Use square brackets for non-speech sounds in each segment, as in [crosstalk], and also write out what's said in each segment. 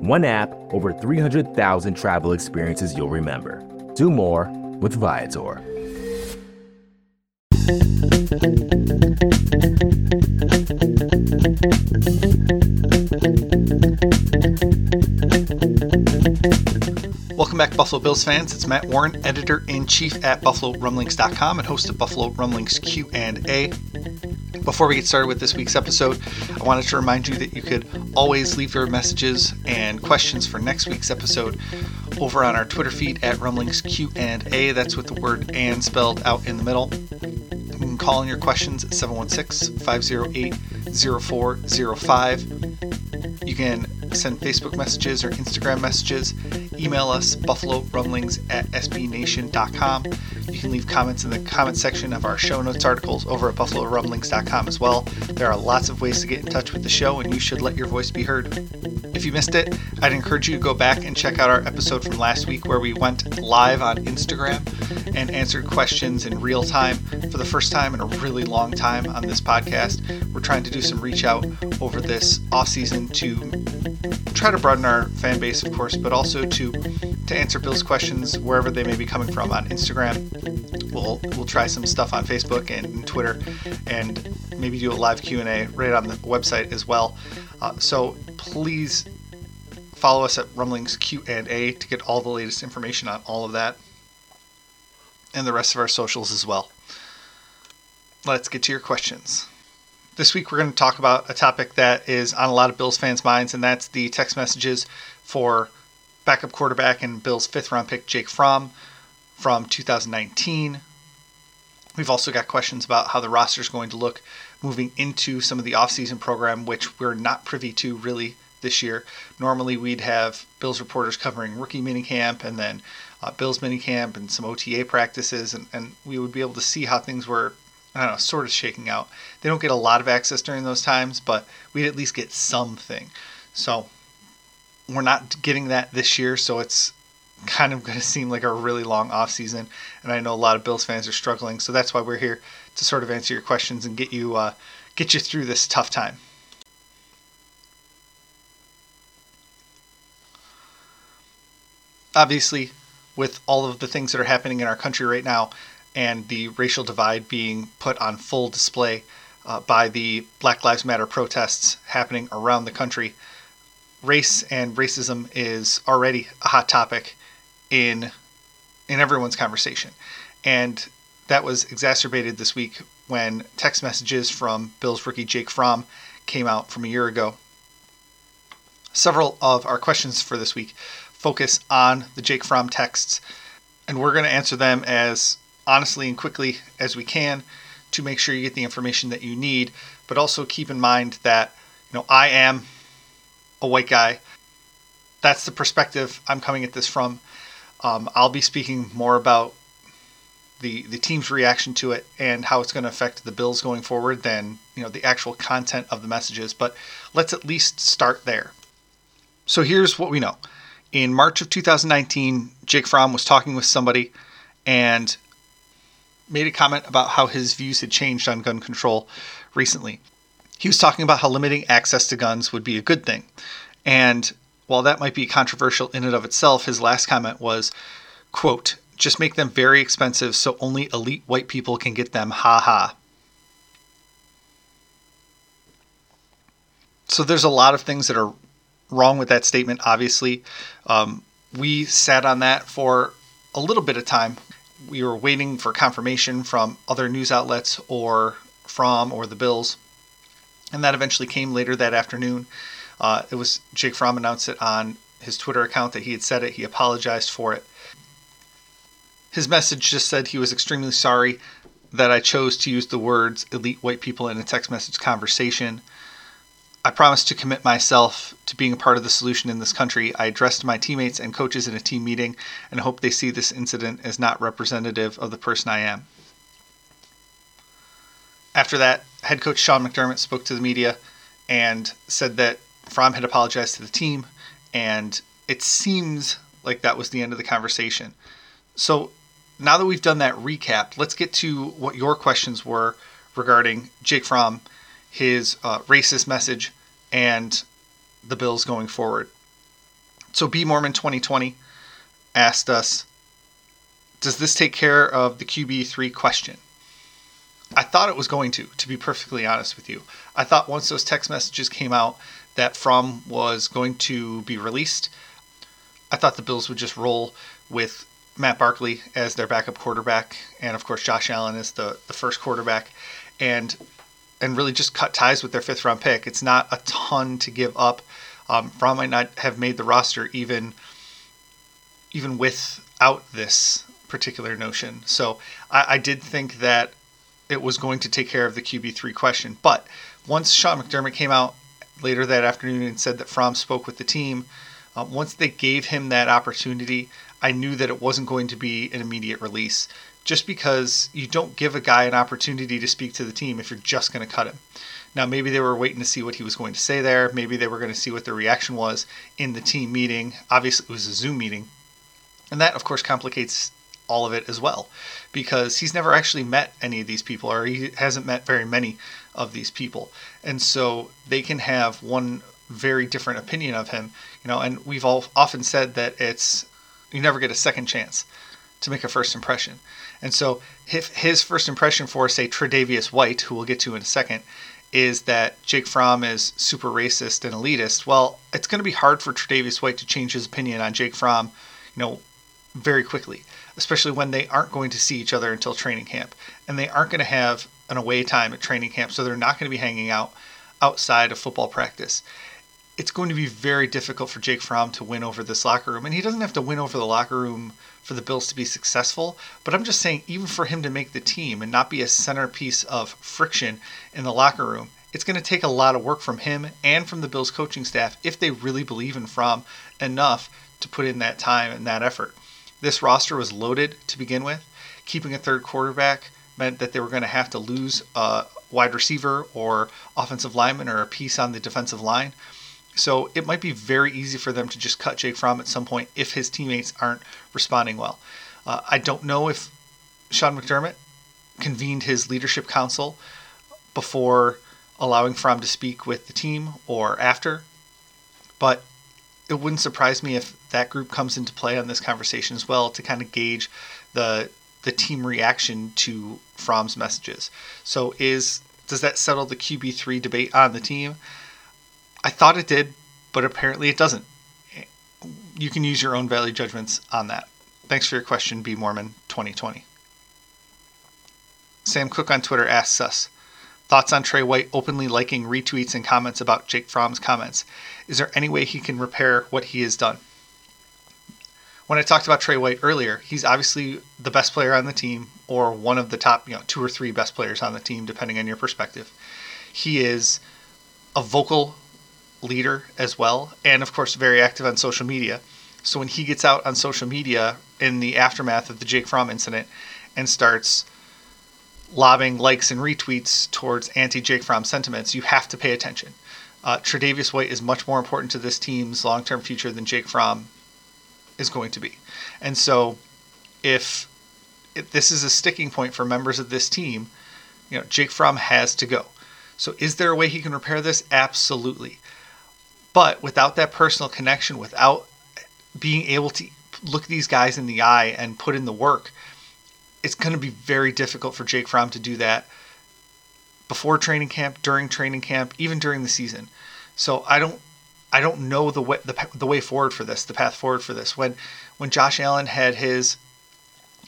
One app, over 300,000 travel experiences you'll remember. Do more with Viator. Welcome back, Buffalo Bills fans. It's Matt Warren, editor in chief at BuffaloRumblings.com and host of Buffalo Rumblings Q and A. Before we get started with this week's episode, I wanted to remind you that you could always leave your messages and questions for next week's episode over on our Twitter feed at Rumblings Q and A. That's with the word "and" spelled out in the middle. You can call in your questions at 716-508-0405. You can send Facebook messages or Instagram messages. Email us buffalorumblings at sbnation.com. You can leave comments in the comment section of our show notes articles over at buffalo buffalorumblings.com as well. There are lots of ways to get in touch with the show, and you should let your voice be heard. If you missed it, I'd encourage you to go back and check out our episode from last week where we went live on Instagram and answered questions in real time for the first time in a really long time on this podcast. We're trying to do some reach out over this off season to try to broaden our fan base, of course, but also to to answer Bill's questions wherever they may be coming from on Instagram. We'll we'll try some stuff on Facebook and Twitter, and maybe do a live Q and A right on the website as well. Uh, so please follow us at Rumblings Q and A to get all the latest information on all of that, and the rest of our socials as well. Let's get to your questions. This week, we're going to talk about a topic that is on a lot of Bills fans' minds, and that's the text messages for backup quarterback and Bills' fifth round pick, Jake Fromm, from 2019. We've also got questions about how the roster is going to look moving into some of the offseason program, which we're not privy to really this year. Normally, we'd have Bills reporters covering rookie minicamp and then uh, Bills minicamp and some OTA practices, and, and we would be able to see how things were I don't know, sort of shaking out. They don't get a lot of access during those times, but we'd at least get something. So we're not getting that this year, so it's kind of [laughs] going to seem like a really long off season. And I know a lot of Bills fans are struggling, so that's why we're here to sort of answer your questions and get you uh, get you through this tough time. Obviously, with all of the things that are happening in our country right now, and the racial divide being put on full display uh, by the Black Lives Matter protests happening around the country. Race and racism is already a hot topic in in everyone's conversation, and that was exacerbated this week when text messages from Bill's rookie Jake Fromm came out from a year ago. Several of our questions for this week focus on the Jake Fromm texts, and we're going to answer them as honestly and quickly as we can to make sure you get the information that you need. But also keep in mind that, you know, I am a white guy. That's the perspective I'm coming at this from. Um, I'll be speaking more about the the team's reaction to it and how it's going to affect the Bills going forward than you know the actual content of the messages. But let's at least start there. So here's what we know. In March of 2019, Jake Fromm was talking with somebody, and made a comment about how his views had changed on gun control recently. He was talking about how limiting access to guns would be a good thing. And while that might be controversial in and of itself, his last comment was, quote, just make them very expensive so only elite white people can get them, ha ha. So there's a lot of things that are wrong with that statement, obviously. Um, we sat on that for a little bit of time we were waiting for confirmation from other news outlets or from or the Bills, and that eventually came later that afternoon. Uh, it was Jake Fromm announced it on his Twitter account that he had said it. He apologized for it. His message just said he was extremely sorry that I chose to use the words elite white people in a text message conversation. I promise to commit myself to being a part of the solution in this country. I addressed my teammates and coaches in a team meeting and hope they see this incident as not representative of the person I am. After that, head coach Sean McDermott spoke to the media and said that Fromm had apologized to the team, and it seems like that was the end of the conversation. So now that we've done that recap, let's get to what your questions were regarding Jake Fromm, his uh, racist message, and the Bills going forward. So B Mormon 2020 asked us, does this take care of the QB3 question? I thought it was going to, to be perfectly honest with you. I thought once those text messages came out that Fromm was going to be released, I thought the Bills would just roll with Matt Barkley as their backup quarterback, and of course Josh Allen as the, the first quarterback, and and really just cut ties with their fifth round pick. It's not a ton to give up. Um, might not have made the roster even even without this particular notion. So I, I did think that it was going to take care of the QB3 question. But once Sean McDermott came out later that afternoon and said that Fromm spoke with the team, uh, once they gave him that opportunity, I knew that it wasn't going to be an immediate release. Just because you don't give a guy an opportunity to speak to the team if you're just going to cut him. Now, maybe they were waiting to see what he was going to say there. Maybe they were going to see what the reaction was in the team meeting. Obviously, it was a Zoom meeting. And that, of course, complicates all of it as well because he's never actually met any of these people or he hasn't met very many of these people. And so they can have one very different opinion of him, you know, and we've all often said that it's you never get a second chance to make a first impression. And so if his first impression for say Tre'Davious White, who we'll get to in a second, is that Jake Fromm is super racist and elitist. Well, it's going to be hard for Tre'Davious White to change his opinion on Jake Fromm, you know, very quickly, especially when they aren't going to see each other until training camp and they aren't going to have an away time at training camp, so they're not going to be hanging out outside of football practice. It's going to be very difficult for Jake Fromm to win over this locker room, and he doesn't have to win over the locker room for the Bills to be successful. But I'm just saying, even for him to make the team and not be a centerpiece of friction in the locker room, it's going to take a lot of work from him and from the Bills coaching staff if they really believe in Fromm enough to put in that time and that effort. This roster was loaded to begin with. Keeping a third quarterback meant that they were going to have to lose a wide receiver or offensive lineman or a piece on the defensive line. So it might be very easy for them to just cut Jake Fromm at some point if his teammates aren't responding well. Uh, I don't know if Sean McDermott convened his leadership council before allowing Fromm to speak with the team or after, but it wouldn't surprise me if that group comes into play on this conversation as well to kind of gauge the the team reaction to Fromm's messages. So is does that settle the QB3 debate on the team? I thought it did, but apparently it doesn't. You can use your own value judgments on that. Thanks for your question, B Mormon 2020. Sam Cook on Twitter asks us, Thoughts on Tre White openly liking retweets and comments about Jake Fromm's comments? Is there any way he can repair what he has done? When I talked about Tre White earlier, he's obviously the best player on the team, or one of the top, you know, two or three best players on the team, depending on your perspective. He is a vocal leader as well, and of course, very active on social media. So when he gets out on social media in the aftermath of the Jake Fromm incident and starts lobbing likes and retweets towards anti Jake Fromm sentiments, you have to pay attention. Uh, Tre'Davious White is much more important to this team's long term future than Jake Fromm is going to be. And so, if, if this is a sticking point for members of this team, you know, Jake Fromm has to go. So, is there a way he can repair this? Absolutely. But without that personal connection, without being able to look these guys in the eye and put in the work, it's going to be very difficult for Jake Fromm to do that before training camp, during training camp, even during the season. So I don't I don't know the way the, the way forward for this, the path forward for this. When when Josh Allen had his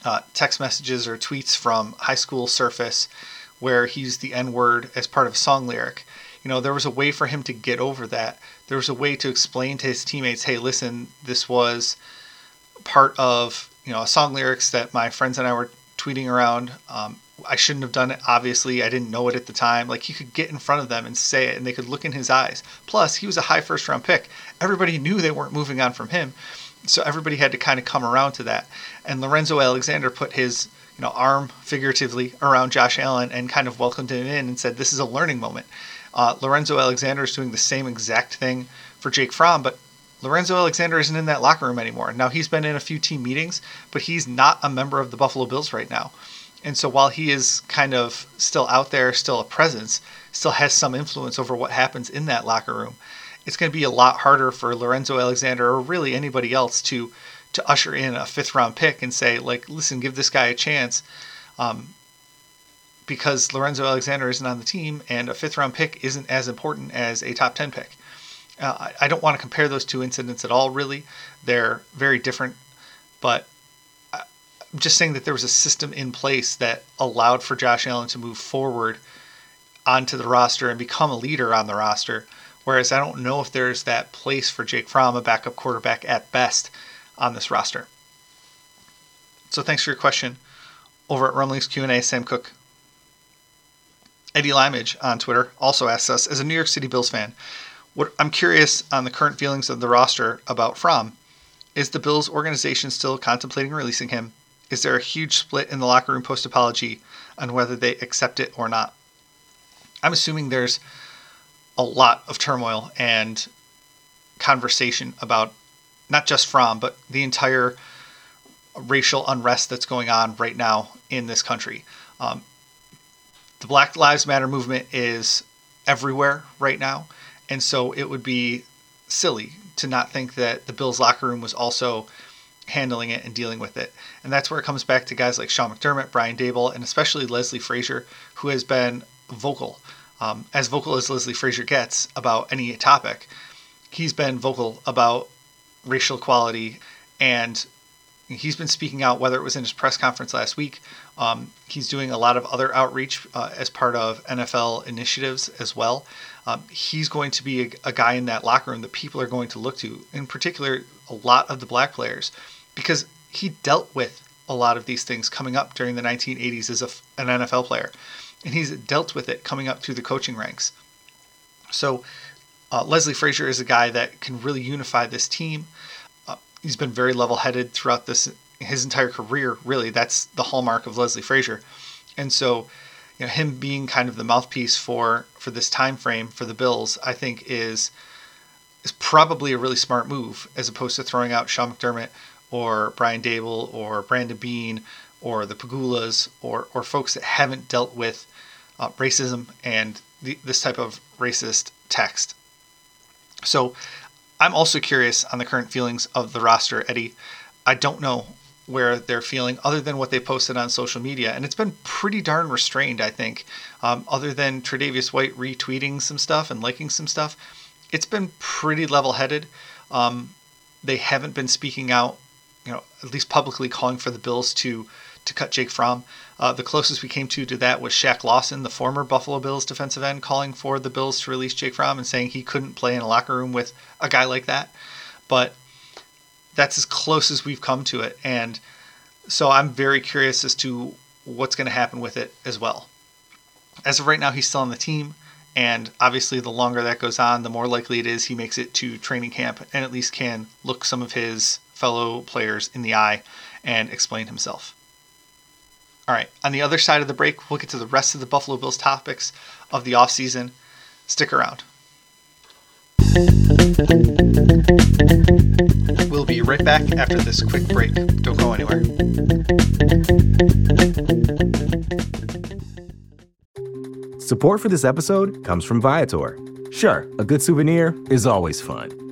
uh, text messages or tweets from high school surface where he used the N word as part of a song lyric, you know, there was a way for him to get over that. There was a way to explain to his teammates, hey, listen, this was part of you know a song lyrics that my friends and I were tweeting around. Um, I shouldn't have done it. Obviously, I didn't know it at the time. Like he could get in front of them and say it, and they could look in his eyes. Plus, he was a high first round pick. Everybody knew they weren't moving on from him, so everybody had to kind of come around to that. And Lorenzo Alexander put his you know arm figuratively around Josh Allen and kind of welcomed him in and said, "This is a learning moment." Uh, Lorenzo Alexander is doing the same exact thing for Jake Fromm, but Lorenzo Alexander isn't in that locker room anymore. Now he's been in a few team meetings, but he's not a member of the Buffalo Bills right now. And so while he is kind of still out there, still a presence, still has some influence over what happens in that locker room, it's going to be a lot harder for Lorenzo Alexander or really anybody else to to usher in a fifth round pick and say like, listen, give this guy a chance, um, because Lorenzo Alexander isn't on the team and a fifth round pick isn't as important as a top ten pick. Uh, I don't want to compare those two incidents at all. Really, they're very different, but I'm just saying that there was a system in place that allowed for Josh Allen to move forward onto the roster and become a leader on the roster. Whereas I don't know if there's that place for Jake Fromm, a backup quarterback at best, on this roster. So thanks for your question. Over at Rumblings Q&A, Sam Cook. Eddie Limage on Twitter also asks us, as a New York City Bills fan, what I'm curious on the current feelings of the roster about Fromm. Is the Bills organization still contemplating releasing him? Is there a huge split in the locker room post apology on whether they accept it or not? I'm assuming there's a lot of turmoil and conversation about not just Fromm, but the entire racial unrest that's going on right now in this country. Um, the Black Lives Matter movement is everywhere right now, and so it would be silly to not think that the Bills locker room was also handling it and dealing with it. And that's where it comes back to guys like Sean McDermott, Brian Daboll, and especially Leslie Frazier, who has been vocal, um, as vocal as Leslie Frazier gets about any topic. He's been vocal about racial equality and he's been speaking out, whether it was in his press conference last week. Um, he's doing a lot of other outreach uh, as part of NFL initiatives as well. Um, he's going to be a, a, guy in that locker room that people are going to look to, in particular, a lot of the black players, because he dealt with a lot of these things coming up during the 1980s as a, an NFL player. And he's dealt with it coming up through the coaching ranks. So, uh, Leslie Frazier is a guy that can really unify this team. He's been very level headed throughout this his entire career. Really, that's the hallmark of Leslie Frazier. And so, you know, him being kind of the mouthpiece for for this time frame for the Bills, I think is is probably a really smart move as opposed to throwing out Sean McDermott or Brian Daboll or Brandon Beane or the Pegulas or, or folks that haven't dealt with uh, racism and the, this type of racist text. So I'm also curious on the current feelings of the roster, Eddie. I don't know where they're feeling other than what they posted on social media. And it's been pretty darn restrained, I think. Um, other than Tre'Davious White retweeting some stuff and liking some stuff, it's been pretty level headed. Um, they haven't been speaking out you know, at least publicly calling for the Bills to to cut Jake Fromm. Uh, the closest we came to to that was Shaq Lawson, the former Buffalo Bills defensive end, calling for the Bills to release Jake Fromm and saying he couldn't play in a locker room with a guy like that. But that's as close as we've come to it, and so I'm very curious as to what's going to happen with it as well. As of right now, he's still on the team. And obviously, the longer that goes on, the more likely it is he makes it to training camp and at least can look some of his fellow players in the eye and explain himself. All right, on the other side of the break, we'll get to the rest of the Buffalo Bills topics of the offseason. Stick around. We'll be right back after this quick break. Don't go anywhere. Support for this episode comes from Viator. Sure, a good souvenir is always fun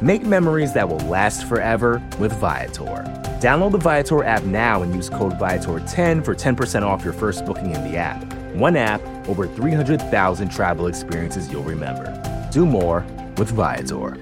Make memories that will last forever with Viator. Download the Viator app now and use code Viator10 for 10% off your first booking in the app. One app, over 300,000 travel experiences you'll remember. Do more with Viator.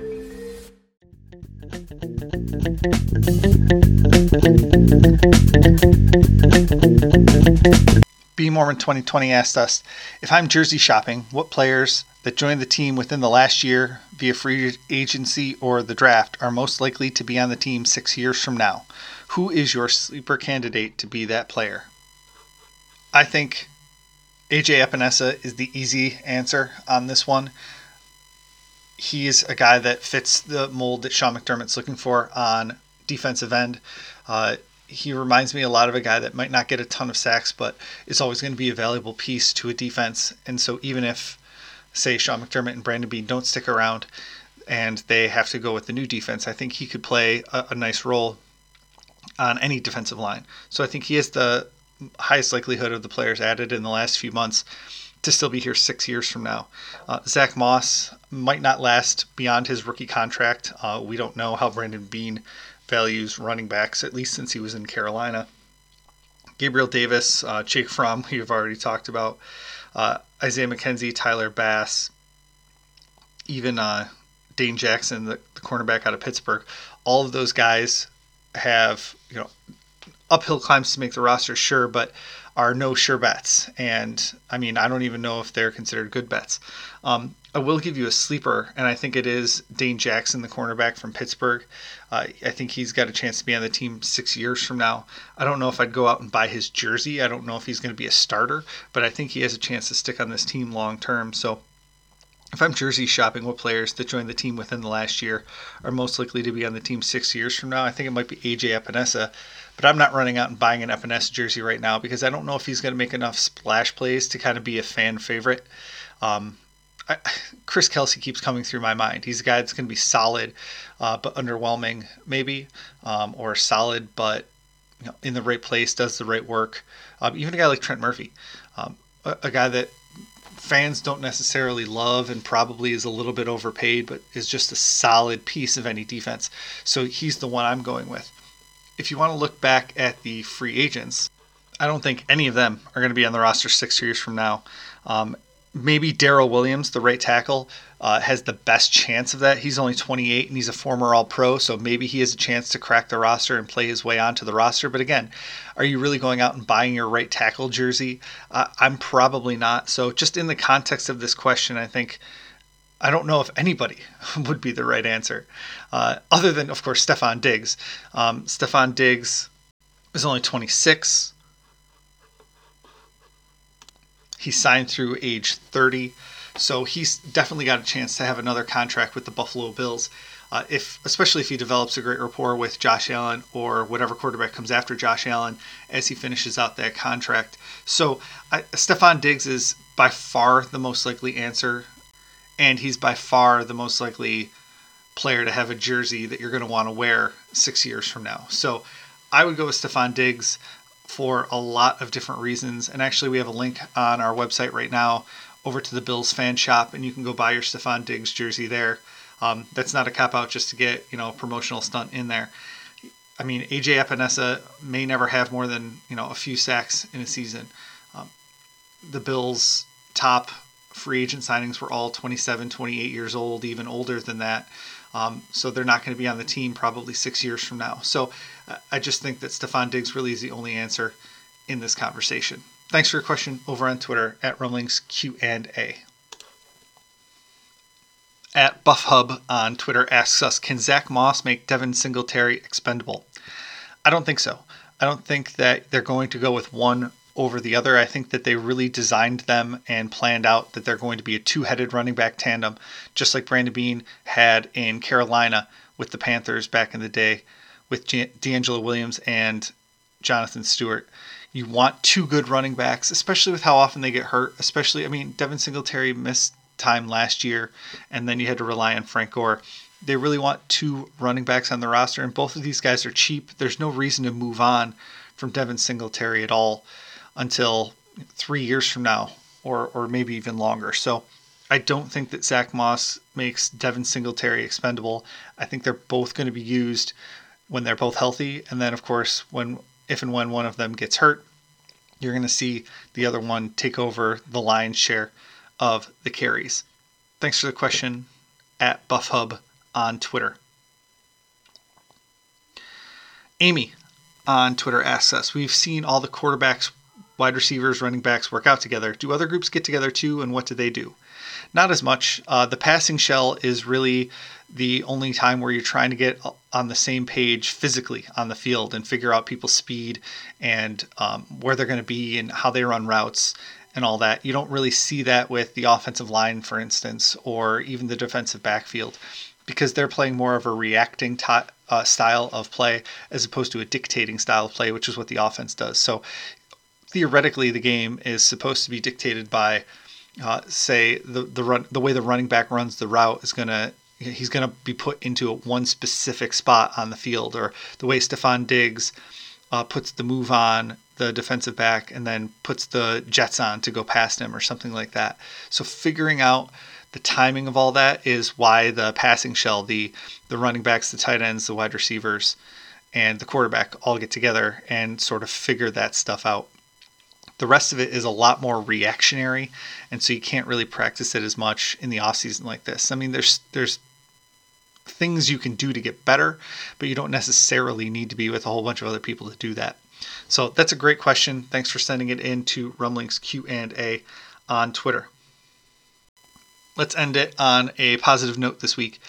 B Mormon 2020 asked us if I'm jersey shopping, what players that joined the team within the last year via free agency or the draft are most likely to be on the team six years from now? Who is your sleeper candidate to be that player? I think AJ Epenesa is the easy answer on this one. He is a guy that fits the mold that Sean McDermott's looking for on defensive end. Uh, he reminds me a lot of a guy that might not get a ton of sacks, but is always going to be a valuable piece to a defense. And so even if, say, Sean McDermott and Brandon Beane don't stick around and they have to go with the new defense, I think he could play a, a nice role on any defensive line. So I think he has the highest likelihood of the players added in the last few months to still be here six years from now. Uh, Zach Moss might not last beyond his rookie contract. Uh, we don't know how Brandon Beane values running backs, at least since he was in Carolina. Gabriel Davis, uh, Jake Fromm, [laughs] we've already talked about, uh, Isaiah McKenzie, Tyler Bass, even uh, Dane Jackson, the, the cornerback out of Pittsburgh. All of those guys have you know uphill climbs to make the roster, sure, but are no sure bets. And I mean, I don't even know if they're considered good bets. Um, I will give you a sleeper, and I think it is Dane Jackson, the cornerback from Pittsburgh. Uh, I think he's got a chance to be on the team six years from now. I don't know if I'd go out and buy his jersey. I don't know if he's going to be a starter, but I think he has a chance to stick on this team long term. So if I'm jersey shopping, what players that joined the team within the last year are most likely to be on the team six years from now? I think it might be AJ Epenesa, but I'm not running out and buying an Epenesa jersey right now because I don't know if he's going to make enough splash plays to kind of be a fan favorite. Um, I, Chris Kelsay keeps coming through my mind. He's a guy that's going to be solid, uh, but underwhelming, maybe, um, or solid, but you know, in the right place, does the right work. Um, even a guy like Trent Murphy, um, a, a, guy that fans don't necessarily love and probably is a little bit overpaid, but is just a solid piece of any defense. So he's the one I'm going with. If you want to look back at the free agents, I don't think any of them are going to be on the roster six years from now. Um, maybe Daryl Williams, the right tackle, uh, has the best chance of that. He's only 28 and he's a former All Pro, so maybe he has a chance to crack the roster and play his way onto the roster. But again, are you really going out and buying your right tackle jersey? Uh, I'm probably not. So, just in the context of this question, I think. I don't know if anybody [laughs] would be the right answer, uh, other than, of course, Stefon Diggs. Um, Stefon Diggs is only 26. He signed through age 30, so he's definitely got a chance to have another contract with the Buffalo Bills. Uh, if especially if he develops a great rapport with Josh Allen or whatever quarterback comes after Josh Allen as he finishes out that contract. So I, Stefon Diggs is by far the most likely answer, and he's by far the most likely player to have a jersey that you're going to want to wear six years from now. So I would go with Stefon Diggs for a lot of different reasons. And actually, we have a link on our website right now over to the Bills fan shop, and you can go buy your Stefon Diggs jersey there. Um, that's not a cop out just to get you know a promotional stunt in there. I mean, AJ Epenesa may never have more than you know a few sacks in a season. Um, the Bills' top free agent signings were all 27, 28 years old, even older than that. Um, so they're not going to be on the team probably six years from now. So I just think that Stefon Diggs really is the only answer in this conversation. Thanks for your question over on Twitter at Rumblings Q and A. At Buff Hub on Twitter asks us, can Zach Moss make Devin Singletary expendable? I don't think so. I don't think that they're going to go with one over the other. I think that they really designed them and planned out that they're going to be a two headed running back tandem, just like Brandon Beane had in Carolina with the Panthers back in the day with DeAngelo Williams and Jonathan Stewart. You want two good running backs, especially with how often they get hurt. Especially, I mean, Devin Singletary missed time last year, and then you had to rely on Frank Gore. They really want two running backs on the roster, and both of these guys are cheap. There's no reason to move on from Devin Singletary at all until three years from now, or or maybe even longer. So I don't think that Zach Moss makes Devin Singletary expendable. I think they're both going to be used when they're both healthy, and then of course when if and when one of them gets hurt, you're going to see the other one take over the lion's share of the carries. Thanks for the question at BuffHub on Twitter. Amy on Twitter asks us We've seen all the quarterbacks, wide receivers, running backs work out together. Do other groups get together too, and what do they do? Not as much. Uh, the passing shell is really the only time where you're trying to get on the same page physically on the field and figure out people's speed and um, where they're going to be and how they run routes and all that. You don't really see that with the offensive line, for instance, or even the defensive backfield because they're playing more of a reacting t- uh, style of play as opposed to a dictating style of play, which is what the offense does. So theoretically, the game is supposed to be dictated by, uh, say, the the run the way the running back runs the route is to he's to be put into one specific spot on the field, or the way Stefon Diggs uh, puts the move on the defensive back and then puts the jets on to go past him, or something like that. So figuring out the timing of all that is why the passing shell, the the running backs, the tight ends, the wide receivers, and the quarterback all get together and sort of figure that stuff out. The rest of it is a lot more reactionary, and so you can't really practice it as much in the off season like this. I mean, there's there's things you can do to get better, but you don't necessarily need to be with a whole bunch of other people to do that. So that's a great question. Thanks for sending it in to Rumblings Q and A on Twitter. Let's end it on a positive note this week.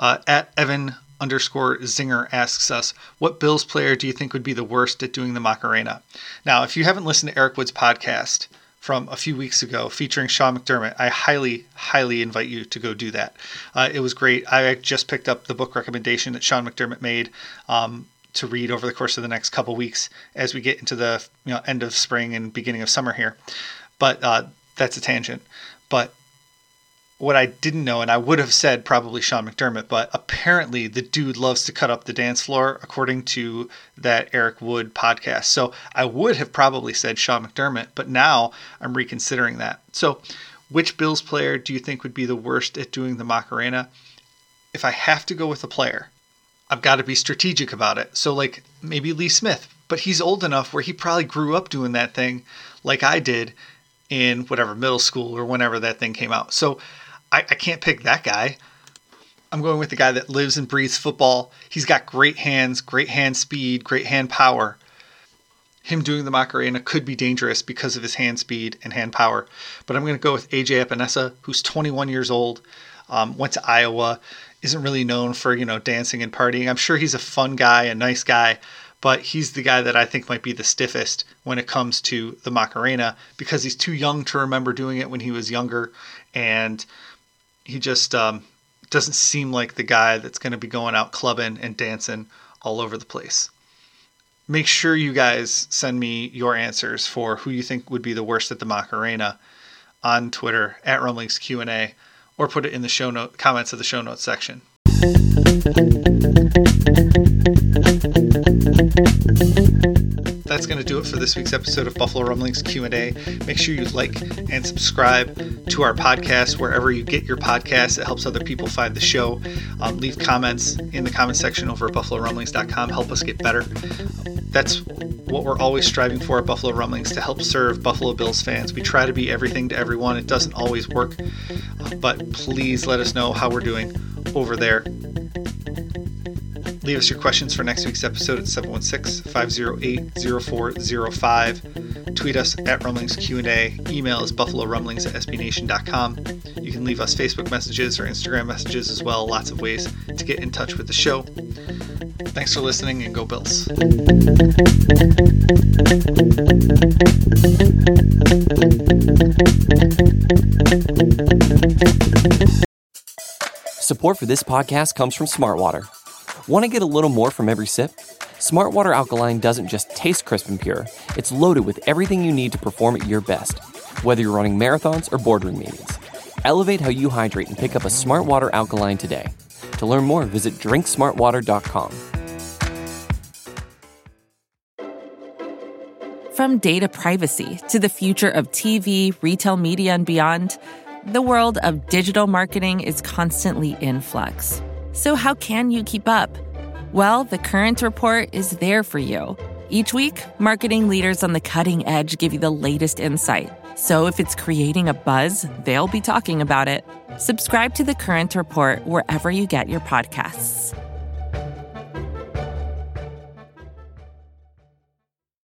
Uh, at Evan underscore Zinger asks us, what Bills player do you think would be the worst at doing the Macarena? Now, if you haven't listened to Eric Wood's podcast, from a few weeks ago featuring Sean McDermott. I highly, highly invite you to go do that. Uh, it was great. I just picked up the book recommendation that Sean McDermott made um, to read over the course of the next couple weeks as we get into the you know end of spring and beginning of summer here. But uh, that's a tangent. But what I didn't know, and I would have said probably Sean McDermott, but apparently the dude loves to cut up the dance floor, according to that Eric Wood podcast. So I would have probably said Sean McDermott, but now I'm reconsidering that. So, which Bills player do you think would be the worst at doing the Macarena? If I have to go with a player, I've got to be strategic about it. So, like maybe Lee Smith, but he's old enough where he probably grew up doing that thing like I did in whatever middle school or whenever that thing came out. So, I, I can't pick that guy. I'm going with the guy that lives and breathes football. He's got great hands, great hand speed, great hand power. Him doing the Macarena could be dangerous because of his hand speed and hand power. But I'm going to go with AJ Epenesa, who's 21 years old, um, went to Iowa, isn't really known for you know dancing and partying. I'm sure he's a fun guy, a nice guy, but he's the guy that I think might be the stiffest when it comes to the Macarena because he's too young to remember doing it when he was younger, and he just um, doesn't seem like the guy that's going to be going out clubbing and dancing all over the place. Make sure you guys send me your answers for who you think would be the worst at the Macarena on Twitter at Rumblings Q&A or put it in the show note comments of the show notes section. That's going to do it for this week's episode of Buffalo Rumblings Q&A. Make sure you like and subscribe to our podcast wherever you get your podcasts. It helps other people find the show. Um, leave comments in the comment section over at buffalorumblings.com. Help us get better. That's what we're always striving for at Buffalo Rumblings to help serve Buffalo Bills fans. We try to be everything to everyone. It doesn't always work, but please let us know how we're doing over there. Leave us your questions for next week's episode at 716-508-0405. Tweet us at Rumblings Q&A. Email is buffalorumblings at sbnation.com. You can leave us Facebook messages or Instagram messages as well. Lots of ways to get in touch with the show. Thanks for listening and go Bills. Support for this podcast comes from Smartwater. Want to get a little more from every sip? Smartwater Alkaline doesn't just taste crisp and pure, it's loaded with everything you need to perform at your best, whether you're running marathons or boardroom meetings. Elevate how you hydrate and pick up a Smart Water alkaline today. To learn more, visit drinksmartwater.com. From data privacy to the future of TV, retail media, and beyond, the world of digital marketing is constantly in flux. So, how can you keep up? Well, the Current Report is there for you. Each week, marketing leaders on the cutting edge give you the latest insight. So, if it's creating a buzz, they'll be talking about it. Subscribe to the Current Report wherever you get your podcasts.